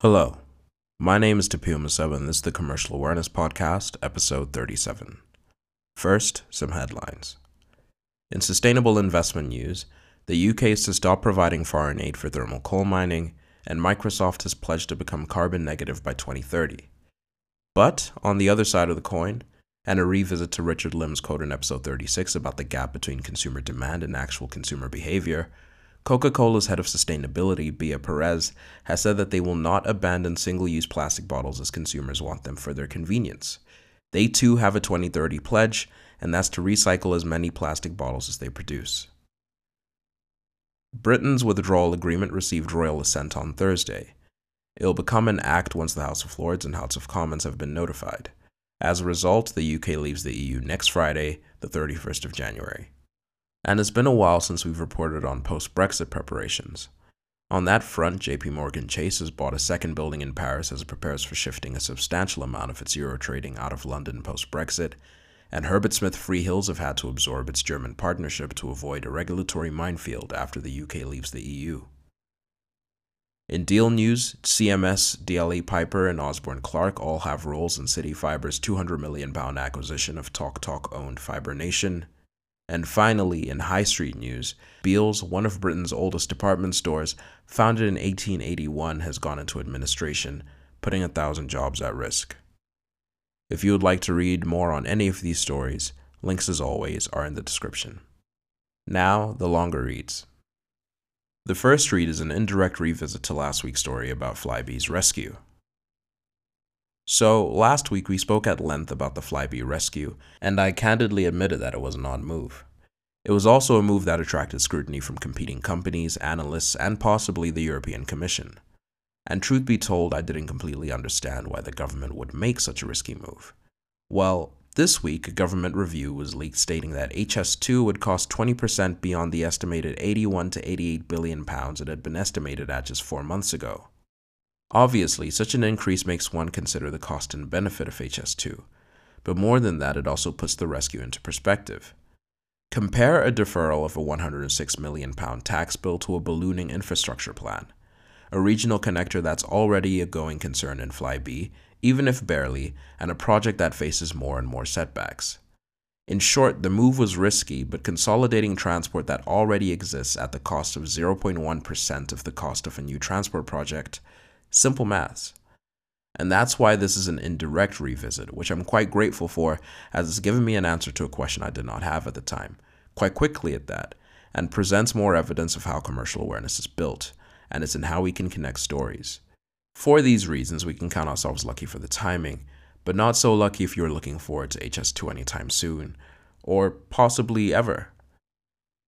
Hello, my name is Tapio Maseba, and this is the Commercial Awareness Podcast, episode 37. First, some headlines. In sustainable investment news, the UK is to stop providing foreign aid for thermal coal mining, and Microsoft has pledged to become carbon negative by 2030. But, on the other side of the coin, and a revisit to Richard Lim's quote in episode 36 about the gap between consumer demand and actual consumer behavior, Coca Cola's head of sustainability, Bea Perez, has said that they will not abandon single use plastic bottles as consumers want them for their convenience. They too have a 2030 pledge, and that's to recycle as many plastic bottles as they produce. Britain's withdrawal agreement received royal assent on Thursday. It will become an act once the House of Lords and House of Commons have been notified. As a result, the UK leaves the EU next Friday, the 31st of January and it's been a while since we've reported on post Brexit preparations. On that front, JP Morgan Chase has bought a second building in Paris as it prepares for shifting a substantial amount of its euro trading out of London post Brexit, and Herbert Smith Freehills have had to absorb its German partnership to avoid a regulatory minefield after the UK leaves the EU. In deal news, CMS, DLA Piper, and Osborne Clarke all have roles in CityFibre's 200 million pound acquisition of TalkTalk owned Fibre Nation, and finally, in high street news, Beales, one of Britain's oldest department stores, founded in 1881, has gone into administration, putting a thousand jobs at risk. If you would like to read more on any of these stories, links as always are in the description. Now, the longer reads. The first read is an indirect revisit to last week's story about Flybe's rescue. So, last week we spoke at length about the Flybe rescue, and I candidly admitted that it was an odd move. It was also a move that attracted scrutiny from competing companies, analysts, and possibly the European Commission. And truth be told, I didn't completely understand why the government would make such a risky move. Well, this week, a government review was leaked stating that HS2 would cost 20% beyond the estimated 81 to 88 billion pounds it had been estimated at just four months ago. Obviously, such an increase makes one consider the cost and benefit of HS2, but more than that, it also puts the rescue into perspective. Compare a deferral of a £106 million tax bill to a ballooning infrastructure plan, a regional connector that's already a going concern in Flybe, even if barely, and a project that faces more and more setbacks. In short, the move was risky, but consolidating transport that already exists at the cost of 0.1% of the cost of a new transport project Simple maths. And that's why this is an indirect revisit, which I'm quite grateful for, as it's given me an answer to a question I did not have at the time, quite quickly at that, and presents more evidence of how commercial awareness is built, and it's in how we can connect stories. For these reasons, we can count ourselves lucky for the timing, but not so lucky if you're looking forward to HS2 anytime soon, or possibly ever.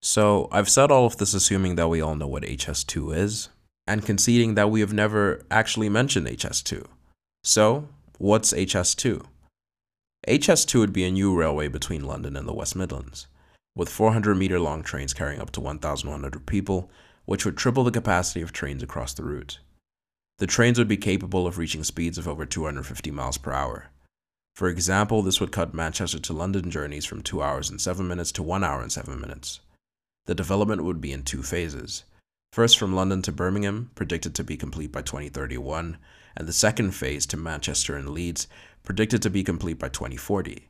So, I've said all of this assuming that we all know what HS2 is, and conceding that we have never actually mentioned HS2. So, what's HS2? HS2 would be a new railway between London and the West Midlands, with 400 meter long trains carrying up to 1,100 people, which would triple the capacity of trains across the route. The trains would be capable of reaching speeds of over 250 miles per hour. For example, this would cut Manchester to London journeys from 2 hours and 7 minutes to 1 hour and 7 minutes. The development would be in two phases. First from London to Birmingham, predicted to be complete by 2031, and the second phase to Manchester and Leeds, predicted to be complete by 2040.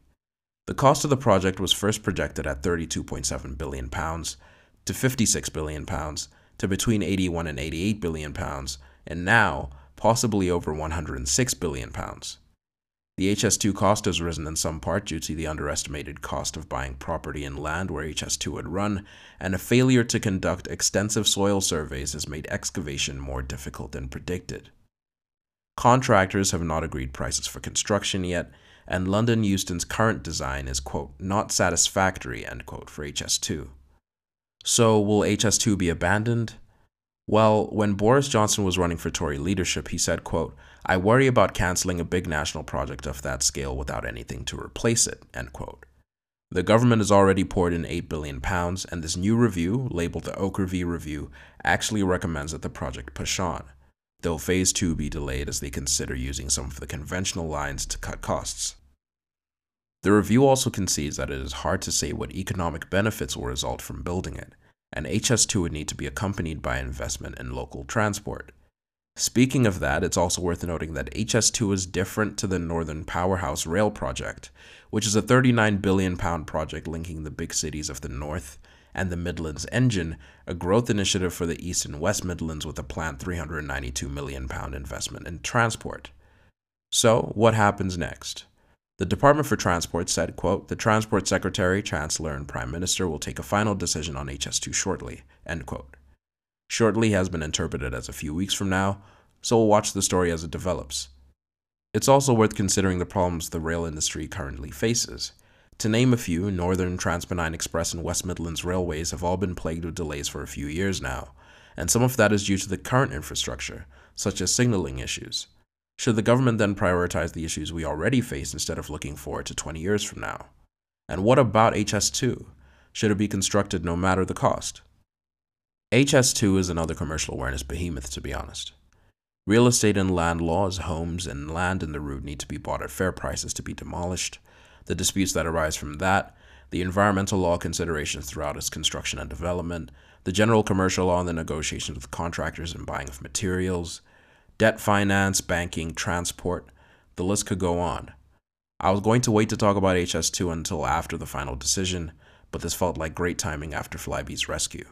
The cost of the project was first projected at 32.7 billion pounds to 56 billion pounds to between 81 and 88 billion pounds, and now possibly over 106 billion pounds. The HS2 cost has risen in some part due to the underestimated cost of buying property and land where HS2 would run, and a failure to conduct extensive soil surveys has made excavation more difficult than predicted. Contractors have not agreed prices for construction yet, and London Euston's current design is, quote, not satisfactory, end quote, for HS2. So, will HS2 be abandoned? Well, when Boris Johnson was running for Tory leadership, he said, quote, I worry about cancelling a big national project of that scale without anything to replace it, end quote. The government has already poured in 8 billion pounds, and this new review, labeled the Oakervee Review, actually recommends that the project push on, though phase 2 be delayed as they consider using some of the conventional lines to cut costs. The review also concedes that it is hard to say what economic benefits will result from building it, and HS2 would need to be accompanied by investment in local transport. Speaking of that, it's also worth noting that HS2 is different to the Northern Powerhouse Rail project, which is a 39 billion pound project linking the big cities of the north and the Midlands Engine, a growth initiative for the East and West Midlands with a planned 392 million pound investment in transport. So, what happens next? The Department for Transport said, quote, "The Transport Secretary, Chancellor, and Prime Minister will take a final decision on HS2 shortly." End quote. Shortly has been interpreted as a few weeks from now, so we'll watch the story as it develops. It's also worth considering the problems the rail industry currently faces. To name a few, Northern, Transpennine Express, and West Midlands railways have all been plagued with delays for a few years now, and some of that is due to the current infrastructure, such as signaling issues. Should the government then prioritize the issues we already face instead of looking forward to 20 years from now? And what about HS2? Should it be constructed no matter the cost? HS2 is another commercial awareness behemoth, to be honest. Real estate and land laws, homes, and land in the route need to be bought at fair prices to be demolished. The disputes that arise from that, the environmental law considerations throughout its construction and development, the general commercial law and the negotiations with contractors and buying of materials, debt finance, banking, transport, the list could go on. I was going to wait to talk about HS2 until after the final decision, but this felt like great timing after Flybe's rescue.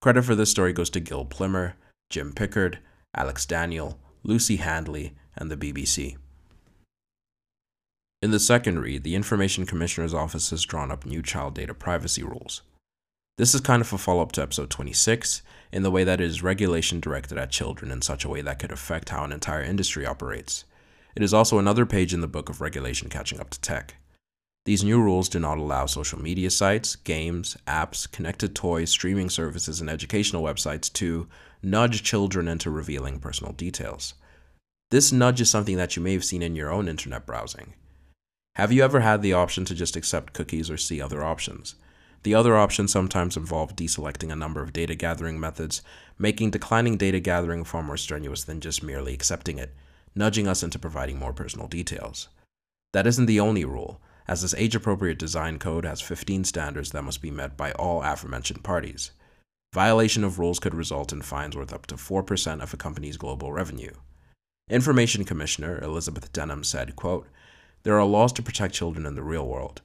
Credit for this story goes to Gil Plimmer, Jim Pickard, Alex Daniel, Lucy Handley, and the BBC. In the second read, the Information Commissioner's Office has drawn up new child data privacy rules. This is kind of a follow up to episode 26 in the way that it is regulation directed at children in such a way that could affect how an entire industry operates. It is also another page in the book of regulation catching up to tech. These new rules do not allow social media sites, games, apps, connected toys, streaming services, and educational websites to nudge children into revealing personal details. This nudge is something that you may have seen in your own internet browsing. Have you ever had the option to just accept cookies or see other options? The other options sometimes involve deselecting a number of data gathering methods, making declining data gathering far more strenuous than just merely accepting it, nudging us into providing more personal details. That isn't the only rule as this age appropriate design code has 15 standards that must be met by all aforementioned parties. Violation of rules could result in fines worth up to 4% of a company's global revenue. Information Commissioner Elizabeth Denham said, quote, There are laws to protect children in the real world.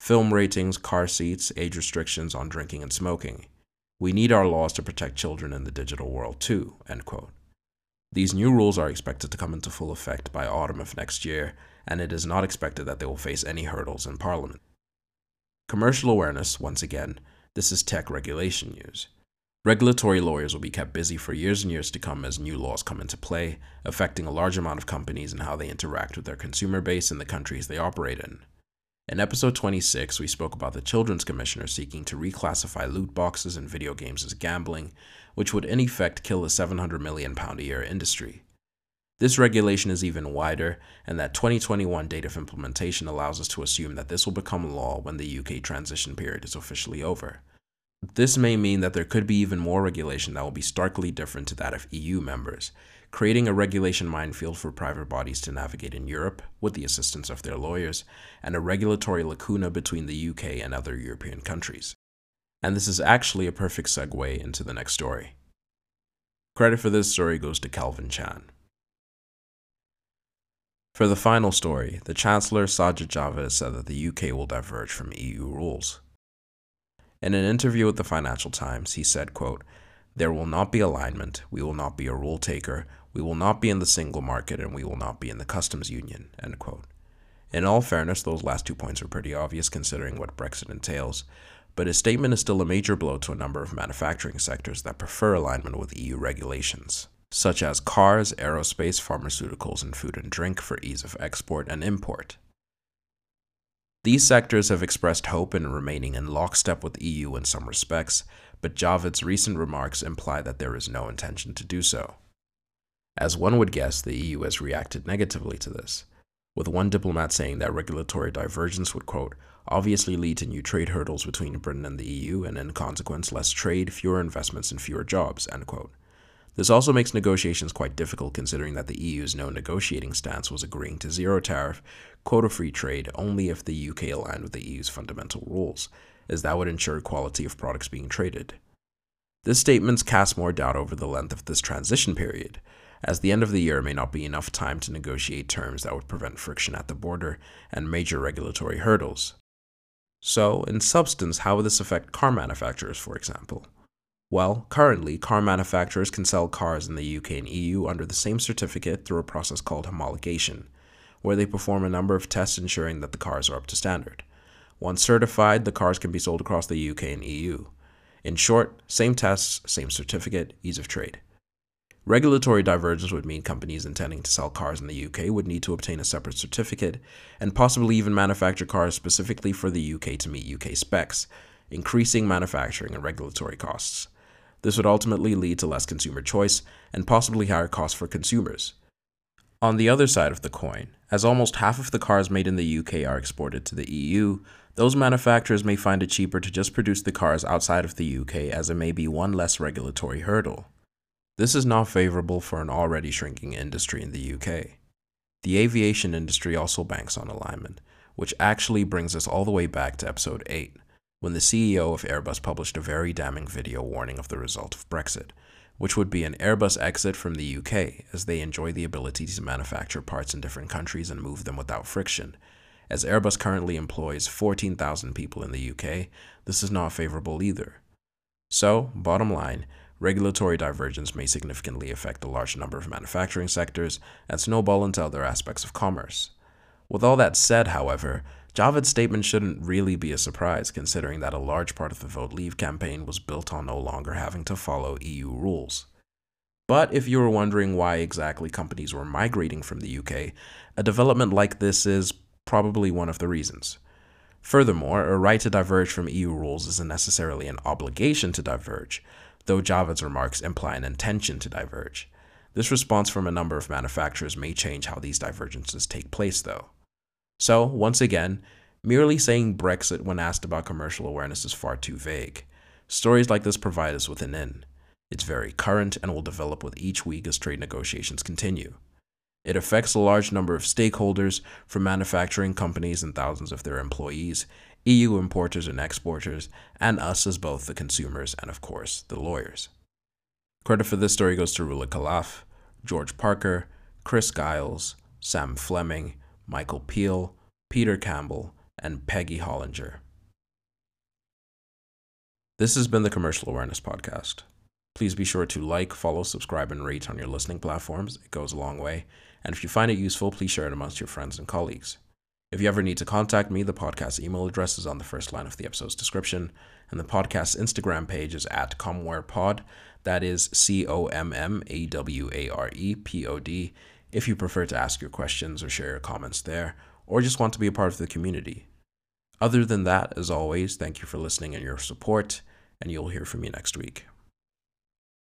Film ratings, car seats, age restrictions on drinking and smoking. We need our laws to protect children in the digital world too. These new rules are expected to come into full effect by autumn of next year and it is not expected that they will face any hurdles in Parliament. Commercial awareness, once again, this is tech regulation news. Regulatory lawyers will be kept busy for years and years to come as new laws come into play, affecting a large amount of companies and how they interact with their consumer base in the countries they operate in. In episode 26, we spoke about the Children's Commissioner seeking to reclassify loot boxes and video games as gambling, which would in effect kill a 700 million pound a year industry. This regulation is even wider, and that 2021 date of implementation allows us to assume that this will become law when the UK transition period is officially over. This may mean that there could be even more regulation that will be starkly different to that of EU members, creating a regulation minefield for private bodies to navigate in Europe with the assistance of their lawyers, and a regulatory lacuna between the UK and other European countries. And this is actually a perfect segue into the next story. Credit for this story goes to Calvin Chan. For the final story, the Chancellor Sajid Javid said that the UK will diverge from EU rules. In an interview with the Financial Times, he said, quote, There will not be alignment, we will not be a rule taker, we will not be in the single market, and we will not be in the customs union. End quote. In all fairness, those last two points are pretty obvious considering what Brexit entails, but his statement is still a major blow to a number of manufacturing sectors that prefer alignment with EU regulations such as cars, aerospace, pharmaceuticals, and food and drink for ease of export and import. These sectors have expressed hope in remaining in lockstep with EU in some respects, but Javid's recent remarks imply that there is no intention to do so. As one would guess, the EU has reacted negatively to this, with one diplomat saying that regulatory divergence would, quote, obviously lead to new trade hurdles between Britain and the EU, and in consequence, less trade, fewer investments, and fewer jobs, end quote. This also makes negotiations quite difficult considering that the EU's no negotiating stance was agreeing to zero tariff, quota free trade only if the UK aligned with the EU's fundamental rules, as that would ensure quality of products being traded. This statement casts more doubt over the length of this transition period, as the end of the year may not be enough time to negotiate terms that would prevent friction at the border and major regulatory hurdles. So, in substance, how would this affect car manufacturers, for example? Well, currently, car manufacturers can sell cars in the UK and EU under the same certificate through a process called homologation, where they perform a number of tests ensuring that the cars are up to standard. Once certified, the cars can be sold across the UK and EU. In short, same tests, same certificate, ease of trade. Regulatory divergence would mean companies intending to sell cars in the UK would need to obtain a separate certificate and possibly even manufacture cars specifically for the UK to meet UK specs, increasing manufacturing and regulatory costs. This would ultimately lead to less consumer choice and possibly higher costs for consumers. On the other side of the coin, as almost half of the cars made in the UK are exported to the EU, those manufacturers may find it cheaper to just produce the cars outside of the UK as it may be one less regulatory hurdle. This is not favorable for an already shrinking industry in the UK. The aviation industry also banks on alignment, which actually brings us all the way back to episode 8, when the CEO of Airbus published a very damning video warning of the result of Brexit, which would be an Airbus exit from the UK as they enjoy the ability to manufacture parts in different countries and move them without friction. As Airbus currently employs 14,000 people in the UK, this is not favorable either. So, bottom line, regulatory divergence may significantly affect a large number of manufacturing sectors and snowball into other aspects of commerce. With all that said, however, Javid's statement shouldn't really be a surprise considering that a large part of the Vote Leave campaign was built on no longer having to follow EU rules. But if you were wondering why exactly companies were migrating from the UK, a development like this is probably one of the reasons. Furthermore, a right to diverge from EU rules isn't necessarily an obligation to diverge, though Javid's remarks imply an intention to diverge. This response from a number of manufacturers may change how these divergences take place, though. So, once again, merely saying Brexit when asked about commercial awareness is far too vague. Stories like this provide us with an in. It's very current and will develop with each week as trade negotiations continue. It affects a large number of stakeholders, from manufacturing companies and thousands of their employees, EU importers and exporters, and us as both the consumers and, of course, the lawyers. Credit for this story goes to Rula Khalaf, George Parker, Chris Giles, Sam Fleming, Michael Peel, Peter Campbell, and Peggy Hollinger. This has been the Commercial Awareness Podcast. Please be sure to like, follow, subscribe, and rate on your listening platforms. It goes a long way. And if you find it useful, please share it amongst your friends and colleagues. If you ever need to contact me, the podcast email address is on the first line of the episode's description, and the podcast's Instagram page is at CommawarePod. That is C O M M A W A R E P O D. If you prefer to ask your questions or share your comments there, or just want to be a part of the community. Other than that, as always, thank you for listening and your support, and you'll hear from me next week.